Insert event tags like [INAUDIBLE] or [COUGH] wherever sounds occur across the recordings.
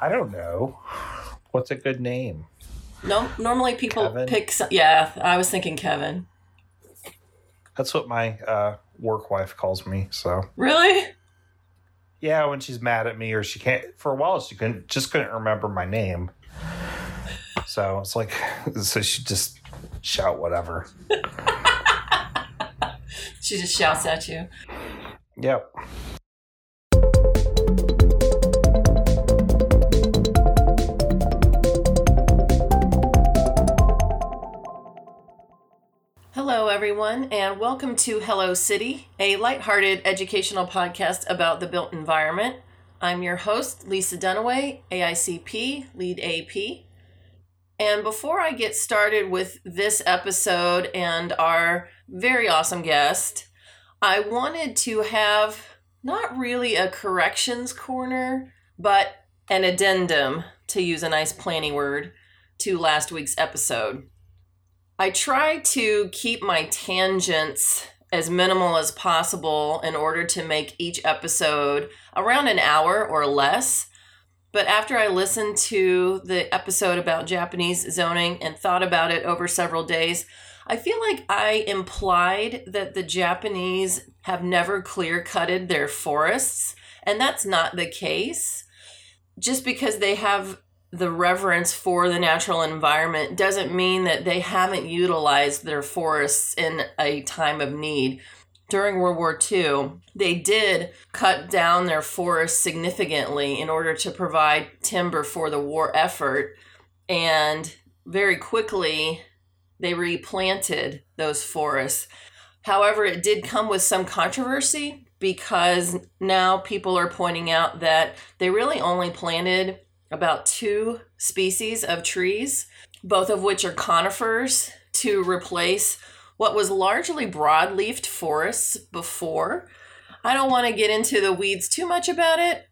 I don't know. What's a good name? No, normally people Kevin? pick. Some, yeah, I was thinking Kevin. That's what my uh, work wife calls me. So Really? yeah, when she's mad at me or she can't. For a while, she couldn't just couldn't remember my name. So it's like, [LAUGHS] so she just shout whatever. [LAUGHS] She just shouts at you. Yep. Everyone, and welcome to Hello City, a lighthearted educational podcast about the built environment. I'm your host, Lisa Dunaway, AICP, LEED AP. And before I get started with this episode and our very awesome guest, I wanted to have not really a corrections corner, but an addendum, to use a nice planning word, to last week's episode. I try to keep my tangents as minimal as possible in order to make each episode around an hour or less. But after I listened to the episode about Japanese zoning and thought about it over several days, I feel like I implied that the Japanese have never clear cutted their forests, and that's not the case. Just because they have the reverence for the natural environment doesn't mean that they haven't utilized their forests in a time of need. During World War II, they did cut down their forests significantly in order to provide timber for the war effort. And very quickly, they replanted those forests. However, it did come with some controversy because now people are pointing out that they really only planted about two species of trees, both of which are conifers, to replace what was largely broad-leafed forests before. I don't want to get into the weeds too much about it,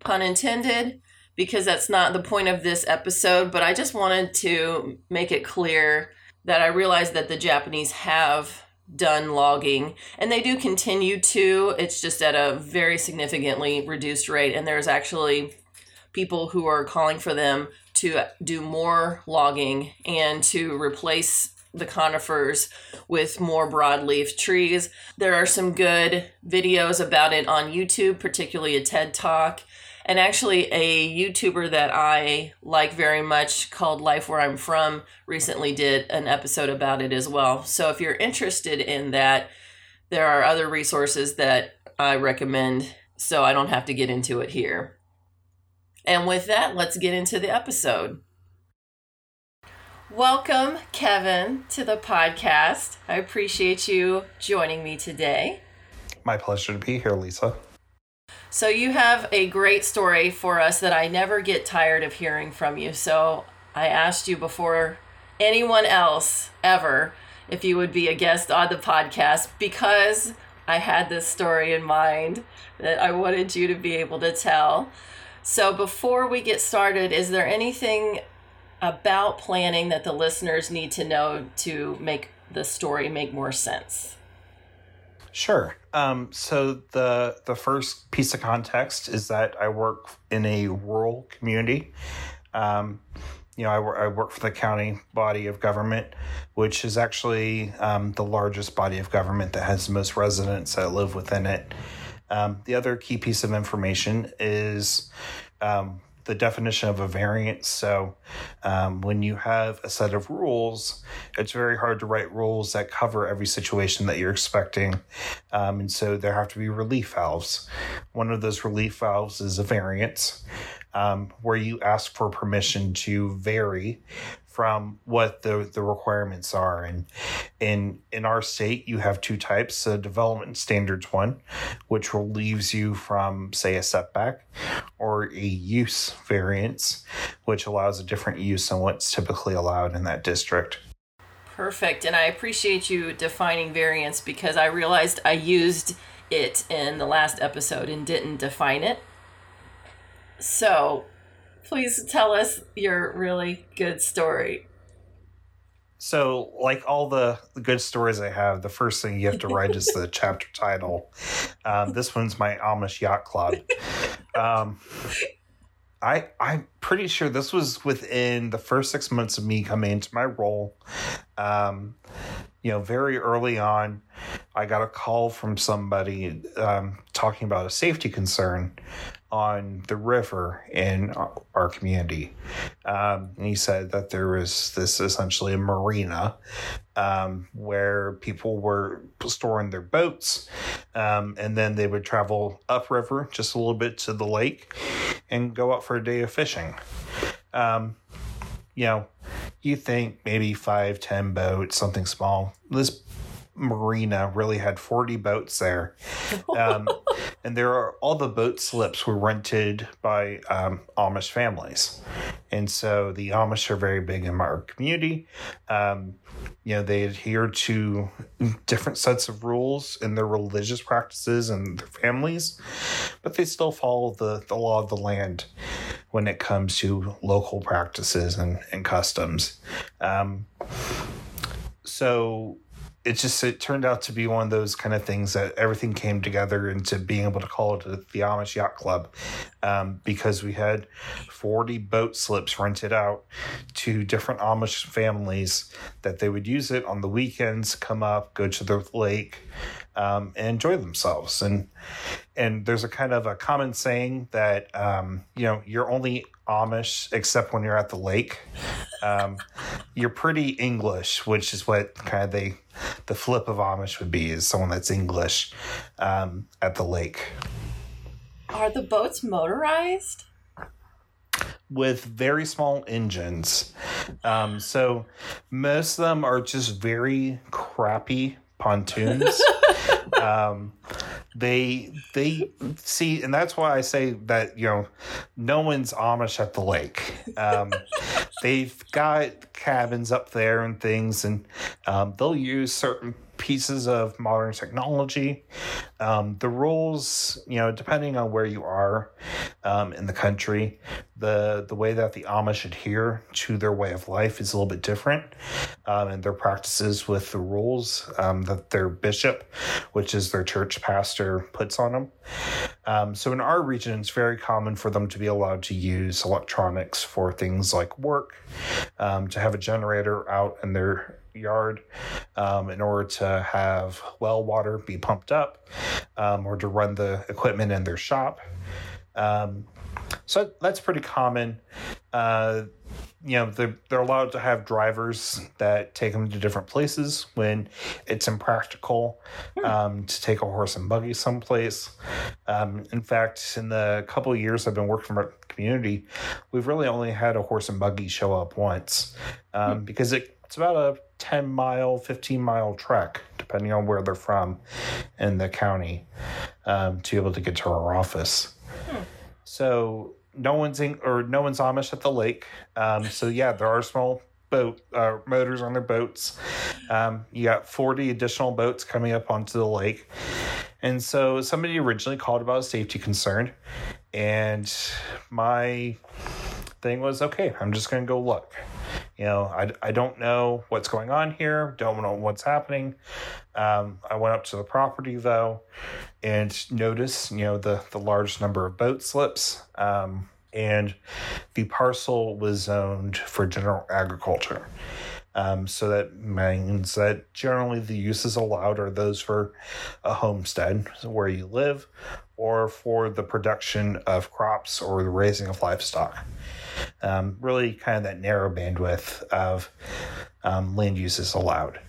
pun intended, because that's not the point of this episode, but I just wanted to make it clear that I realize that the Japanese have done logging and they do continue to. It's just at a very significantly reduced rate, and there's actually people who are calling for them to do more logging and to replace the conifers with more broadleaf trees. There are some good videos about it on YouTube, particularly a TED Talk. And actually, a YouTuber that I like very much called Life Where I'm From recently did an episode about it as well. So if you're interested in that, there are other resources that I recommend, so I don't have to get into it here. And with that, let's get into the episode. Welcome, Kevin, to the podcast. I appreciate you joining me today. My pleasure to be here, Lisa. So, you have a great story for us that I never get tired of hearing from you. So, I asked you before anyone else ever if you would be a guest on the podcast because I had this story in mind that I wanted you to be able to tell. So, before we get started, is there anything about planning that the listeners need to know to make the story make more sense? Sure. Um, so the the first piece of context is that I work in a rural community. Um, you know, I, I work for the county body of government, which is actually um, the largest body of government that has the most residents that live within it. Um, the other key piece of information is um, the definition of a variance. So, um, when you have a set of rules, it's very hard to write rules that cover every situation that you're expecting. Um, and so, there have to be relief valves. One of those relief valves is a variance, um, where you ask for permission to vary from what the, the requirements are. And in in our state, you have two types: a development standards one, which relieves you from, say, a setback, or a use variance, which allows a different use than what's typically allowed in that district. Perfect. And I appreciate you defining variance because I realized I used it in the last episode and didn't define it. So, please tell us your really good story. So, like all the, the good stories I have, the first thing you have to write is the [LAUGHS] chapter title. Um, this one's my Amish Yacht Club. Um, I I'm pretty sure this was within the first six months of me coming into my role. Um, you know, very early on, I got a call from somebody um, talking about a safety concern on the river in our community. Um, and he said that there was this essentially a marina um, where people were storing their boats, um, and then they would travel upriver just a little bit to the lake and go out for a day of fishing. Um, you know, you think maybe five, ten boats, something small. This marina really had 40 boats there. Um, [LAUGHS] and there are all the boat slips were rented by um, Amish families. And so the Amish are very big in our community. Um, you know, they adhere to different sets of rules in their religious practices and their families, but they still follow the, the law of the land when it comes to local practices and, and customs. Um, so it just it turned out to be one of those kind of things that everything came together into being able to call it the Amish Yacht Club um, because we had 40 boat slips rented out to different Amish families that they would use it on the weekends, come up, go to the lake, um, and enjoy themselves. And and there's a kind of a common saying that um, you know you're only Amish except when you're at the lake. Um, you're pretty English, which is what kind of they the flip of Amish would be is someone that's English um, at the lake. Are the boats motorized? With very small engines. Um, so most of them are just very crappy pontoons. [LAUGHS] um, they they see, and that's why I say that you know, no one's Amish at the lake. Um, [LAUGHS] they've got cabins up there and things, and um, they'll use certain pieces of modern technology. Um, the rules, you know, depending on where you are um, in the country, the the way that the Amish adhere to their way of life is a little bit different, um, and their practices with the rules um, that their bishop, which is their church pastor, puts on them. Um, so in our region, it's very common for them to be allowed to use electronics for things like work, um, to have a generator out in their yard um, in order to have well water be pumped up um, or to run the equipment in their shop. Um, so that's pretty common. Uh, you know, they're, they're allowed to have drivers that take them to different places when it's impractical hmm. um, to take a horse and buggy someplace. Um, in fact, in the couple of years I've been working for community, we've really only had a horse and buggy show up once um, hmm. because it it's about a 10 mile, 15 mile trek, depending on where they're from in the county, um, to be able to get to our office. Hmm. So no one's in, or no one's Amish at the lake. Um, so yeah, there are small boat uh, motors on their boats. Um, you got 40 additional boats coming up onto the lake. And so somebody originally called about a safety concern. And my thing was, okay, I'm just going to go look. You know, I, I don't know what's going on here, don't know what's happening. Um, I went up to the property though and noticed, you know, the, the large number of boat slips. Um, and the parcel was zoned for general agriculture. Um, so that means that generally the uses allowed are those for a homestead, where you live, or for the production of crops or the raising of livestock. Um, really, kind of that narrow bandwidth of um, land uses allowed.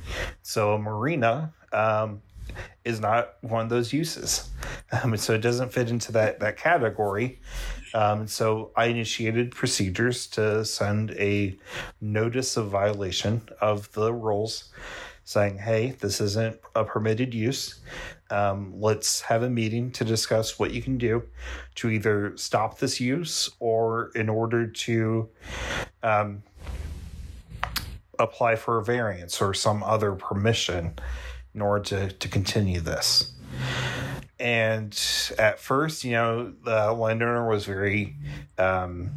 So, a marina um, is not one of those uses. Um, so, it doesn't fit into that, that category. Um, so, I initiated procedures to send a notice of violation of the rules saying, hey, this isn't a permitted use. Um, let's have a meeting to discuss what you can do to either stop this use or in order to um, apply for a variance or some other permission in order to, to continue this. And at first, you know, the landowner was very um,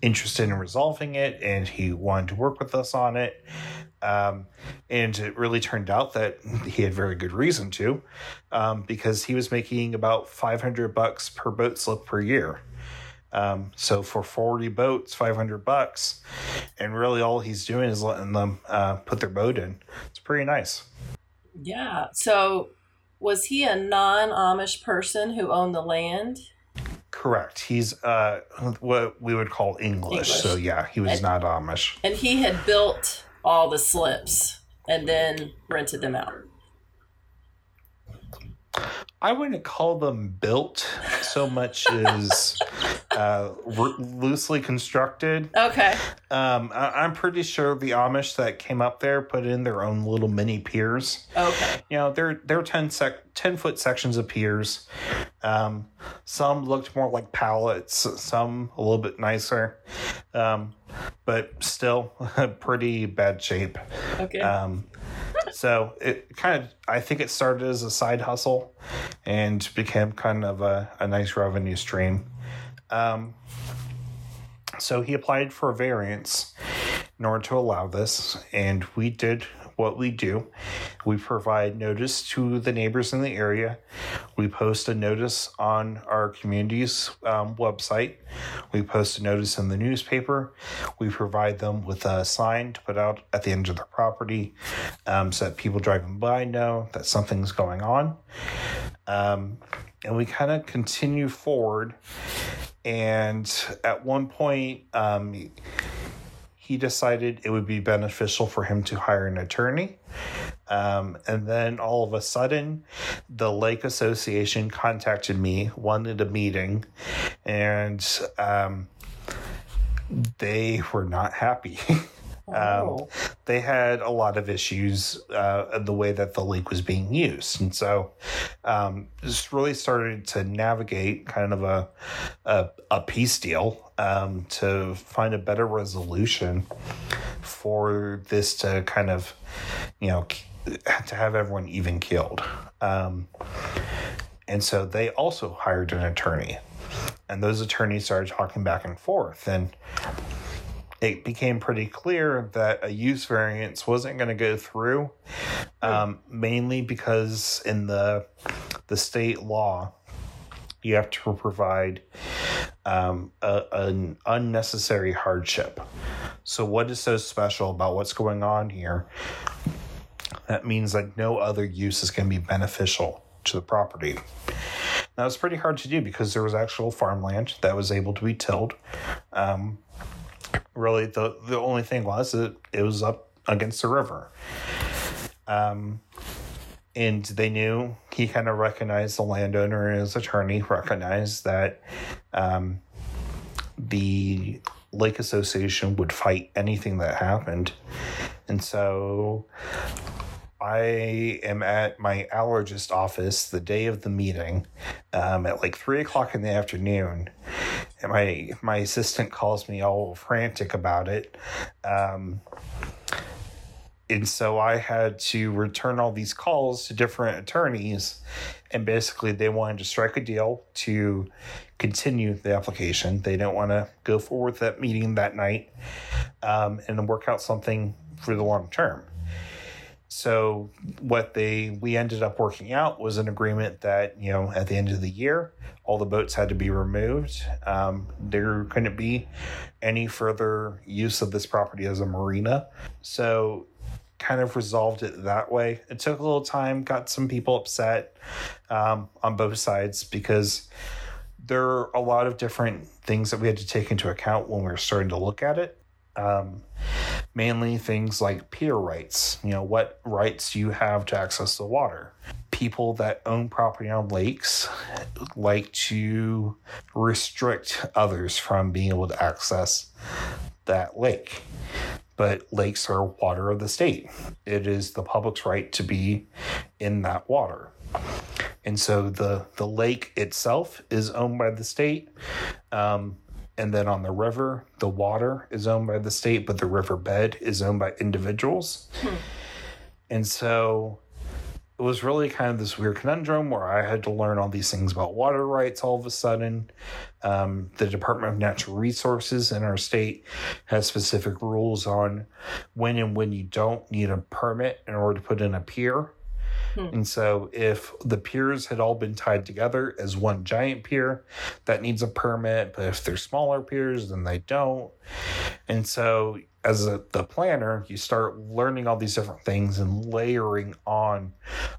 interested in resolving it and he wanted to work with us on it. Um, and it really turned out that he had very good reason to, um, because he was making about 500 bucks per boat slip per year. Um, so for 40 boats, 500 bucks, and really all he's doing is letting them uh, put their boat in. It's pretty nice. Yeah. So was he a non Amish person who owned the land? Correct. He's uh, what we would call English. English. So yeah, he was And- not Amish. And he had built all the slips and then rented them out. I wouldn't call them built so much [LAUGHS] as uh, r- loosely constructed. Okay. Um, I- I'm pretty sure the Amish that came up there put in their own little mini piers. Okay. You know, they're they're 10 sec 10 foot sections of piers. Um, some looked more like pallets, some a little bit nicer, um, but still [LAUGHS] pretty bad shape. Okay. Um, so it kind of, I think it started as a side hustle and became kind of a, a nice revenue stream. Um, so he applied for a variance in order to allow this, and we did what we do. We provide notice to the neighbors in the area. We post a notice on our community's um, website. We post a notice in the newspaper. We provide them with a sign to put out at the end of their property um, so that people driving by know that something's going on. Um, and we kind of continue forward. And at one point, um, he decided it would be beneficial for him to hire an attorney. Um, and then all of a sudden, the Lake Association contacted me, wanted a meeting, and um, they were not happy. [LAUGHS] oh. they had a lot of issues uh, the way that the lake was being used, and so um, just really started to navigate kind of a a, a peace deal um, to find a better resolution for this to kind of you know to have everyone even killed. Um, and so they also hired an attorney, and those attorneys started talking back and forth. And it became pretty clear that a use variance wasn't going to go through, um, mainly because in the the state law, you have to provide um, a, an unnecessary hardship. So, what is so special about what's going on here? That means that no other use is going to be beneficial to the property. That was pretty hard to do because there was actual farmland that was able to be tilled. Um, really the the only thing was that it was up against the river um and they knew he kind of recognized the landowner and his attorney recognized that um the lake association would fight anything that happened and so I am at my allergist office the day of the meeting um, at like three o'clock in the afternoon. And my my assistant calls me all frantic about it. Um, and so I had to return all these calls to different attorneys, and basically they wanted to strike a deal to continue the application. They didn't want to go forward with that meeting that night um, and work out something for the long term. So what they we ended up working out was an agreement that you know at the end of the year all the boats had to be removed. Um, there couldn't be any further use of this property as a marina. So kind of resolved it that way. It took a little time, got some people upset um, on both sides because there are a lot of different things that we had to take into account when we were starting to look at it. Um, mainly things like pier rights. You know, what rights you have to access the water? People that own property on lakes like to restrict others from being able to access that lake. But lakes are water of the state. It is the public's right to be in that water. And so the, the lake itself is owned by the state. Um, and then on the river, the water is owned by the state, but the riverbed is owned by individuals. And so it was really kind of this weird conundrum where I had to learn all these things about water rights all of a sudden. Um, the Department of Natural Resources in our state has specific rules on when and when you don't need a permit in order to put in a pier. Hmm. And so, if the piers had all been tied together as one giant pier, that needs a permit. But if they're smaller piers, then they don't. And so, as a, the planner, you start learning all these different things and layering on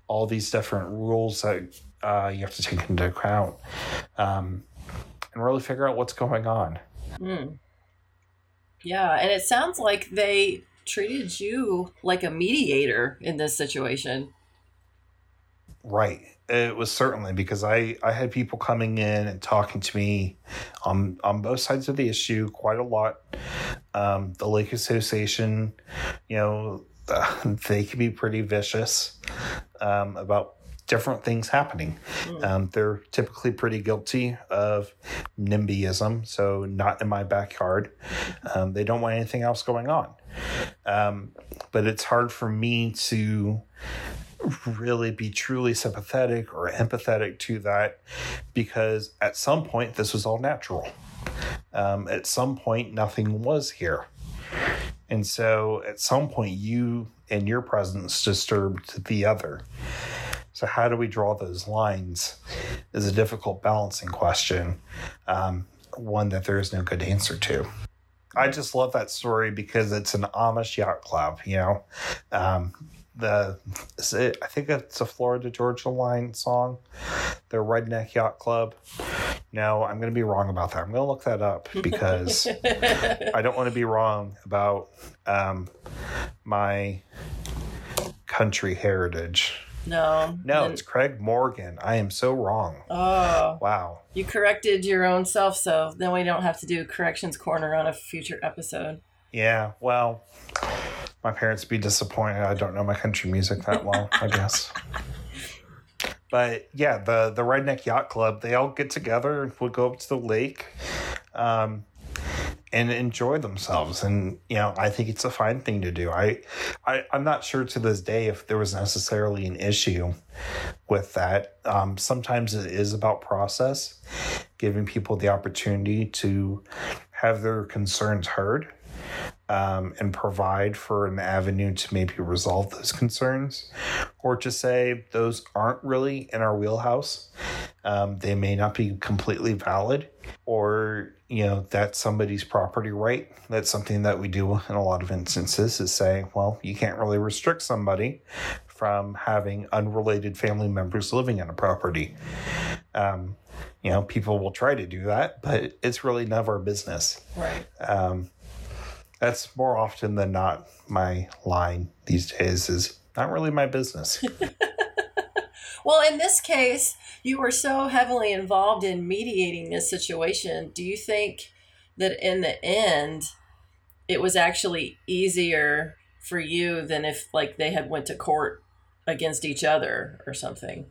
all these different rules that uh, you have to take into account um, and really figure out what's going on. Mm. Yeah, and it sounds like they treated you like a mediator in this situation. Right. It was certainly because I, I had people coming in and talking to me on on both sides of the issue quite a lot. Um, the Lake Association, you know, [LAUGHS] they can be pretty vicious um, about different things happening. Mm. Um, they're typically pretty guilty of NIMBYism, so not in my backyard. Um, they don't want anything else going on. Um, but it's hard for me to really be truly sympathetic or empathetic to that because at some point this was all natural. Um, at some point, nothing was here. And so at some point, you and your presence disturbed the other. So, how do we draw those lines is a difficult balancing question, um, one that there is no good answer to. I just love that story because it's an Amish yacht club, you know. Um, the it, I think it's a Florida Georgia Line song, the Redneck Yacht Club. No, I'm going to be wrong about that. I'm going to look that up [LAUGHS] because I don't want to be wrong about um, my country heritage. No. No, then... it's Craig Morgan. I am so wrong. Oh. Wow. You corrected your own self, so then we don't have to do corrections corner on a future episode. Yeah, well, my parents be disappointed. I don't know my country music that well, I guess. [LAUGHS] But yeah, the the Redneck Yacht Club, they all get together and would go up to the lake. Um, and enjoy themselves. And you know, I think it's a fine thing to do. I, I I'm not sure to this day if there was necessarily an issue with that. Um, sometimes it is about process, giving people the opportunity to have their concerns heard. Um, and provide for an avenue to maybe resolve those concerns, or to say those aren't really in our wheelhouse. Um, they may not be completely valid, or you know that's somebody's property right. That's something that we do in a lot of instances is say well you can't really restrict somebody from having unrelated family members living in a property. Um, you know people will try to do that but it's really none of our business. Right. Um, that's more often than not my line these days is not really my business [LAUGHS] well in this case you were so heavily involved in mediating this situation. Do you think that in the end, it was actually easier for you than if like they had went to court against each other or something?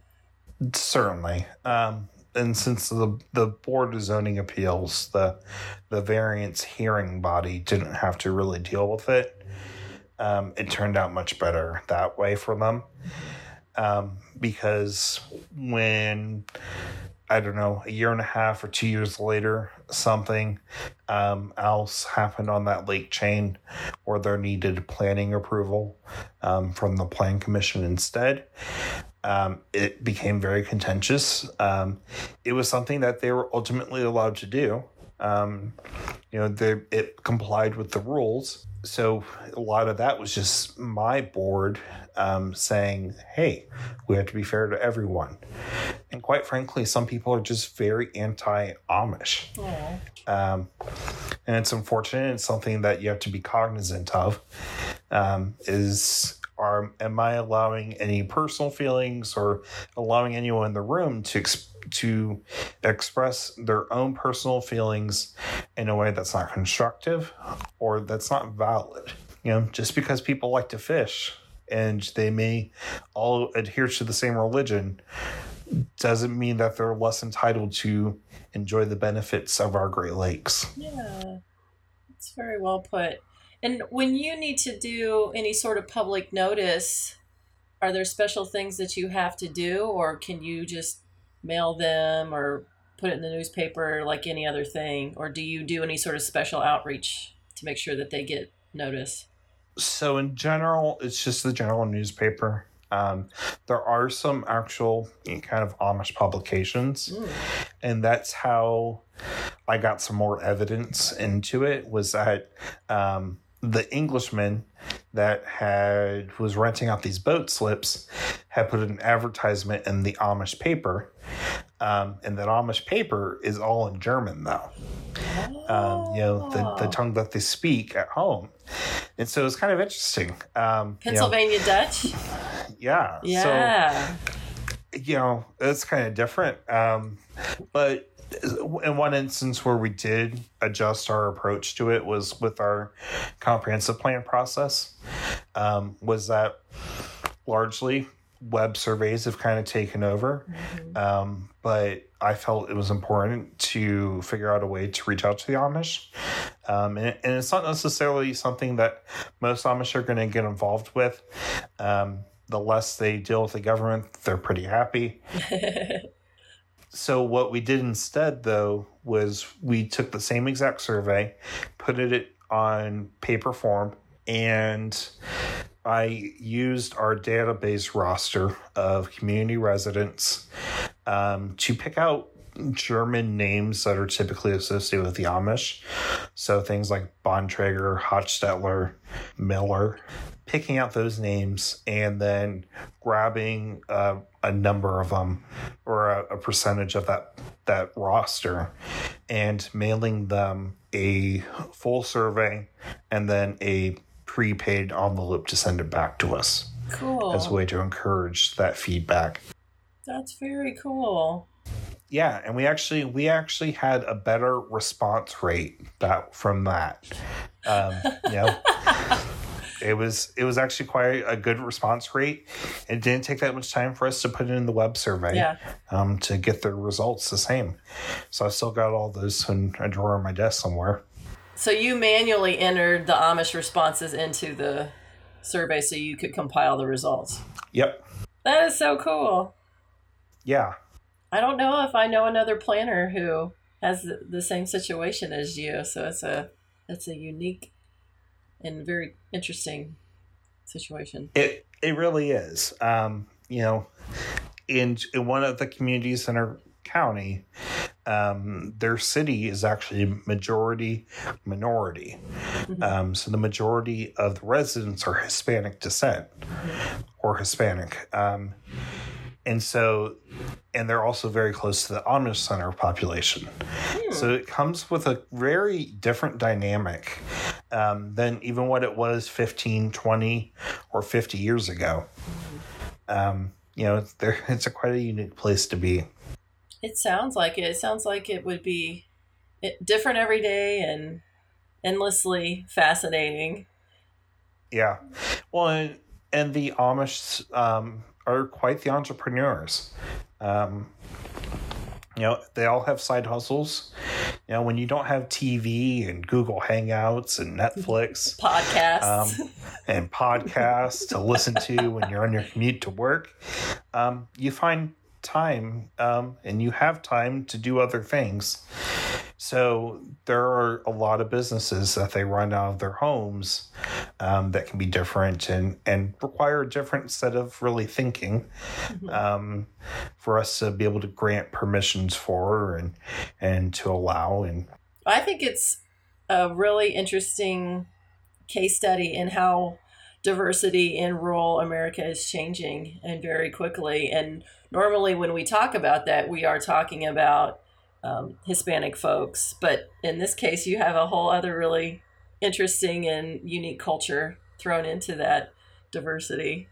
Certainly. Um, and since the the board of zoning appeals, the the variance hearing body didn't have to really deal with it, um, it turned out much better that way for them um, because when I don't know a year and a half or two years later something um, else happened on that lake chain where there needed planning approval um, from the plan commission instead. Um, it became very contentious. Um, it was something that they were ultimately allowed to do. Um, you know, they, it complied with the rules. So a lot of that was just my board um, saying, hey, we have to be fair to everyone. And quite frankly, some people are just very anti Amish. Um, and it's unfortunate. It's something that you have to be cognizant of. Um, is are am I allowing any personal feelings or allowing anyone in the room to to express their own personal feelings in a way that's not constructive or that's not valid? You know, just because people like to fish and they may all adhere to the same religion doesn't mean that they're less entitled to enjoy the benefits of our Great Lakes. Yeah, it's very well put. And when you need to do any sort of public notice, are there special things that you have to do, or can you just mail them or put it in the newspaper like any other thing? Or do you do any sort of special outreach to make sure that they get notice? So in general, it's just the general newspaper. Um, there are some actual you know, kind of Amish publications, and that's how I got some more evidence into it. Was that um, the Englishman that had was renting out these boat slips had put an advertisement in the Amish paper, um, and that Amish paper is all in German though. Um, you know the, the tongue that they speak at home, and so it's kind of interesting. Um, you know, Pennsylvania Dutch. yeah. Yeah. So you know it's kind of different, um, but in one instance where we did adjust our approach to it was with our comprehensive plan process. Um, was that largely web surveys have kind of taken over, um, but I felt it was important to figure out a way to reach out to the Amish. Um, and, and it's not necessarily something that most Amish are going to get involved with. Um, the less they deal with the government, they're pretty happy. [LAUGHS] so what we did instead, though, was we took the same exact survey, put it on paper form, and I used our database roster of community residents um, to pick out German names that are typically associated with the Amish. So things like Bontrager, Hochstetler, Miller, picking out those names and then grabbing uh, a number of them or a, a percentage of that that roster and mailing them a full survey and then a prepaid envelope to send it back to us Cool. as a way to encourage that feedback. That's very cool. Yeah, and we actually we actually had a better response rate that from that. Um, you know, [LAUGHS] it was it was actually quite a good response rate. It didn't take that much time for us to put it in the web survey Yeah. um, to get the results the same. So I still got all those in a drawer on my desk somewhere. So you manually entered the Amish responses into the survey so you could compile the results. Yep. That is so cool. Yeah. I don't know if I know another planner who has the, the same situation as you. So it's a it's a unique and very interesting situation. It it really is. Um, you know, in in one of the communities in our county, um, their city is actually majority minority. Um, so the majority of the residents are Hispanic descent or Hispanic. Um, and so, and they're also very close to the Amish center population. So it comes with a very different dynamic um, than even what it was 15, 20, or 50 years ago. Um, you know, it's, there, [LAUGHS] it's a quite a unique place to be. It sounds like it. It sounds like it would be different every day and endlessly fascinating. Yeah. Well, and, and the Amish um, are quite the entrepreneurs. Um, you know, they all have side hustles. You know, when you don't have TV and Google Hangouts and Netflix [LAUGHS] Podcasts. um, and podcasts to listen to when you're on your commute to work, um, you find time um, and you have time to do other things. So there are a lot of businesses that they run out of their homes um, that can be different and, and require a different set of really thinking um, for us to be able to grant permissions for and and to allow and I think it's a really interesting case study in how diversity in rural America is changing and very quickly. And normally, when we talk about that, we are talking about um, Hispanic folks. But in this case, you have a whole other really interesting and unique culture thrown into that diversity.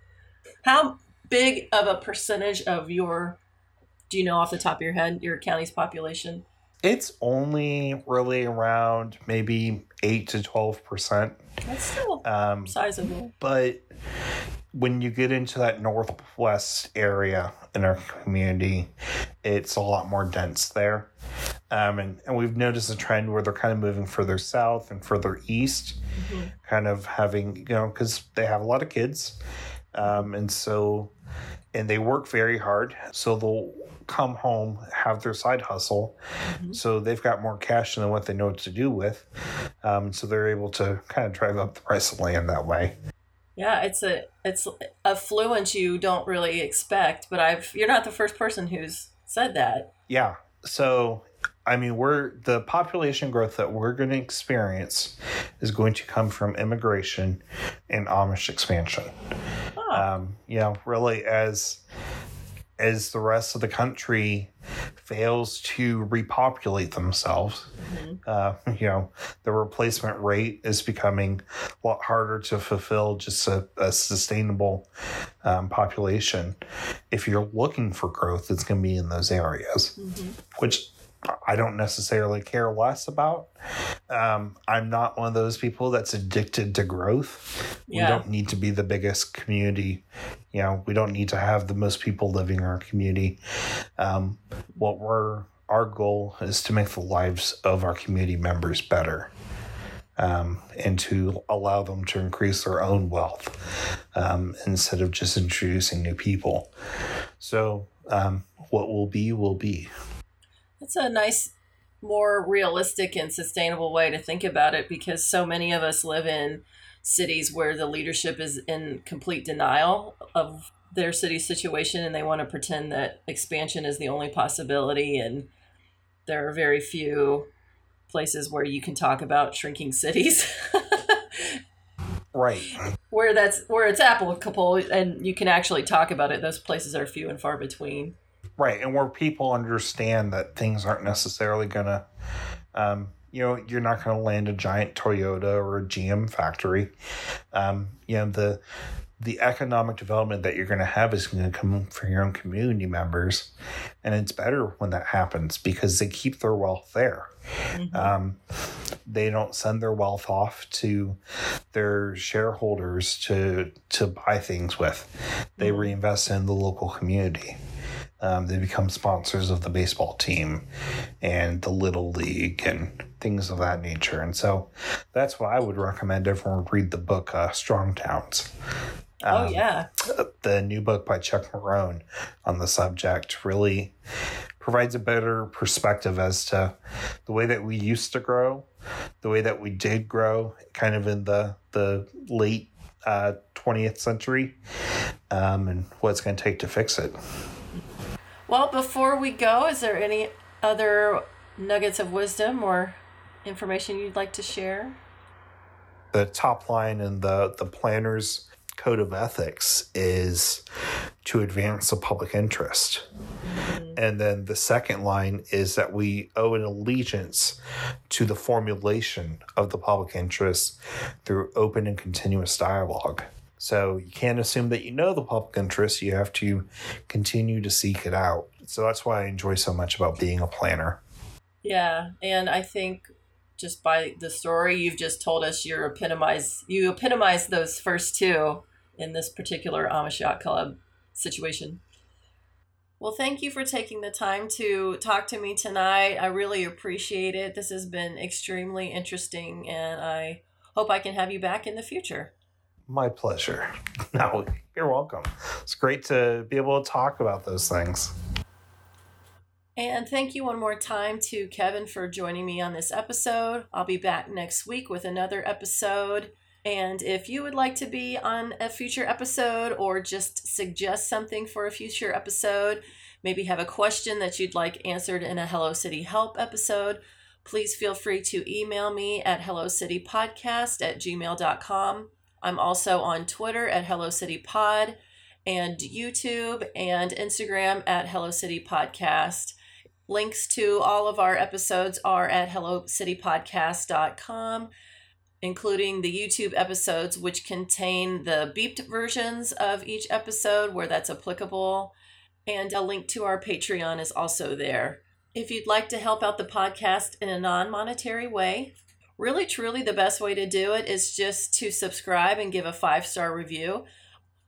How big of a percentage of your, do you know off the top of your head, your county's population? it's only really around maybe 8 to 12 percent That's still um, sizable. but when you get into that northwest area in our community it's a lot more dense there um, and, and we've noticed a trend where they're kind of moving further south and further east kind of having you know because they have a lot of kids um, and so and they work very hard so they'll come home have their side hustle so they've got more cash than what they know what to do with um, so they're able to kind of drive up the price of land that way Yeah, it's a it's affluent you don't really expect, but I've you're not the first person who's said that. Yeah. So I mean, we're the population growth that we're going to experience is going to come from immigration and Amish expansion. Oh. Um, you know, really as as the rest of the country fails to repopulate themselves, mm-hmm. uh, [LAUGHS] you know, the replacement rate is becoming a lot harder to fulfill just a, a sustainable um, population. If you're looking for growth, it's going to be in those areas, mm-hmm. which I don't necessarily care less about. Um, I'm not one of those people that's addicted to growth. Yeah. We don't need to be the biggest community. You know, we don't need to have the most people living in our community. Um, what we're our goal is to make the lives of our community members better. Um, and to allow them to increase their own wealth um, instead of just introducing new people. So, um, what will be, will be. That's a nice, more realistic and sustainable way to think about it because so many of us live in cities where the leadership is in complete denial of their city situation and they want to pretend that expansion is the only possibility. And there are very few places where you can talk about shrinking cities. [LAUGHS] Right. Where that's where it's applicable and you can actually talk about it. Those places are few and far between Right, and where people understand that things aren't necessarily gonna, um, you know, you're not gonna land a giant Toyota or a GM factory. Um, you know, the the economic development that you're going to have is going to come from your own community members and it's better when that happens because they keep their wealth there mm-hmm. um, they don't send their wealth off to their shareholders to to buy things with they mm-hmm. reinvest in the local community um, they become sponsors of the baseball team and the little league and things of that nature. And so that's why I would recommend everyone read the book uh, Strong Towns. Oh, um, oh yeah, the new book by Chuck Marohn on the subject really provides a better perspective as to the way that we used to grow, the way that we did grow, kind of in the the late uh, 20th century, um, and what it's going to take to fix it. Well, before we go, is there any other nuggets of wisdom or information you'd like to share? The top line in the the planner's code of ethics is to advance the public interest. And then the second line is that we owe an allegiance to the formulation of the public interest through open and continuous dialogue. So you can't assume that you know the public interest. You have to continue to seek it out. So that's why I enjoy so much about being a planner. Yeah, and I think just by the story you've just told us, you epitomize you epitomize those first two in this particular Amish Yacht Club situation. Well, thank you for taking the time to talk to me tonight. I really appreciate it. This has been extremely interesting, and I hope I can have you back in the future. My pleasure. [LAUGHS] No, you're welcome. It's great to be able to talk about those things. And thank you one more time to Kevin for joining me on this episode. I'll be back next week with another episode. And if you would like to be on a future episode or just suggest something for a future episode, maybe have a question that you'd like answered in a Hello City Help episode, please feel free to email me at hellocitypodcast at gmail.com. I'm also on Twitter at Hello City Pod and YouTube and Instagram at Hello City Podcast. Links to all of our episodes are at hellocitypodcast.com, including the YouTube episodes, which contain the beeped versions of each episode where that's applicable. And a link to our Patreon is also there. If you'd like to help out the podcast in a non monetary way, really truly the best way to do it is just to subscribe and give a five star review.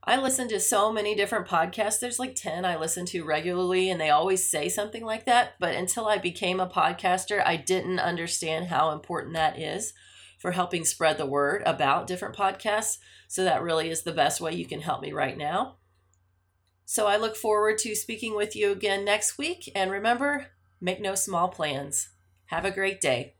I listen to so many different podcasts. There's like 10 I listen to regularly, and they always say something like that. But until I became a podcaster, I didn't understand how important that is for helping spread the word about different podcasts. So that really is the best way you can help me right now. So I look forward to speaking with you again next week. And remember, make no small plans. Have a great day.